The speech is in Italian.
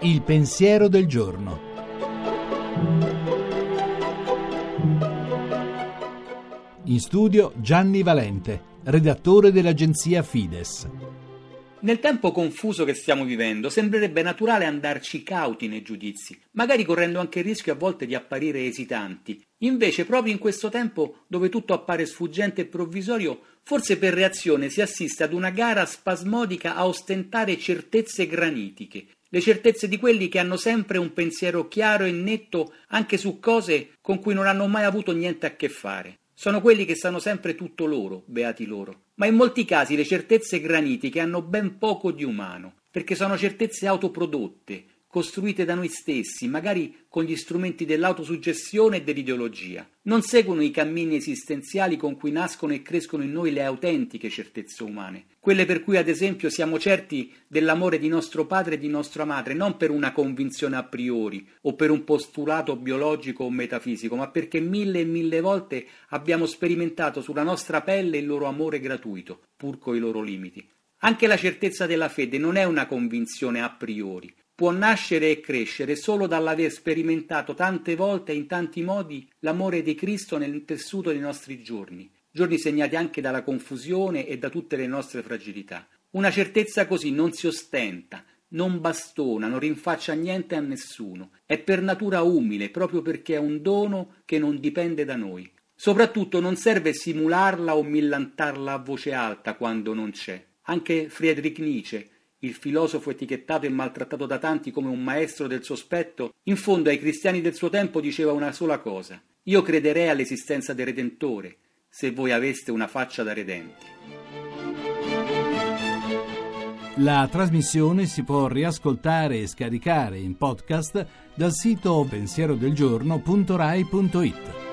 Il pensiero del giorno. In studio Gianni Valente, redattore dell'agenzia Fides. Nel tempo confuso che stiamo vivendo, sembrerebbe naturale andarci cauti nei giudizi, magari correndo anche il rischio a volte di apparire esitanti. Invece, proprio in questo tempo, dove tutto appare sfuggente e provvisorio, forse per reazione si assiste ad una gara spasmodica a ostentare certezze granitiche, le certezze di quelli che hanno sempre un pensiero chiaro e netto anche su cose con cui non hanno mai avuto niente a che fare. Sono quelli che sanno sempre tutto loro, beati loro. Ma in molti casi le certezze granitiche hanno ben poco di umano, perché sono certezze autoprodotte, costruite da noi stessi, magari con gli strumenti dell'autosuggestione e dell'ideologia. Non seguono i cammini esistenziali con cui nascono e crescono in noi le autentiche certezze umane, quelle per cui ad esempio siamo certi dell'amore di nostro padre e di nostra madre, non per una convinzione a priori o per un postulato biologico o metafisico, ma perché mille e mille volte abbiamo sperimentato sulla nostra pelle il loro amore gratuito, pur coi loro limiti. Anche la certezza della fede non è una convinzione a priori, può nascere e crescere solo dall'aver sperimentato tante volte e in tanti modi l'amore di Cristo nel tessuto dei nostri giorni, giorni segnati anche dalla confusione e da tutte le nostre fragilità. Una certezza così non si ostenta, non bastona, non rinfaccia niente a nessuno, è per natura umile, proprio perché è un dono che non dipende da noi. Soprattutto non serve simularla o millantarla a voce alta quando non c'è. Anche Friedrich Nietzsche, il filosofo etichettato e maltrattato da tanti come un maestro del sospetto, in fondo ai cristiani del suo tempo diceva una sola cosa: Io crederei all'esistenza del Redentore, se voi aveste una faccia da redenti. La trasmissione si può riascoltare e scaricare in podcast dal sito pensierodelgiorno.rai.it.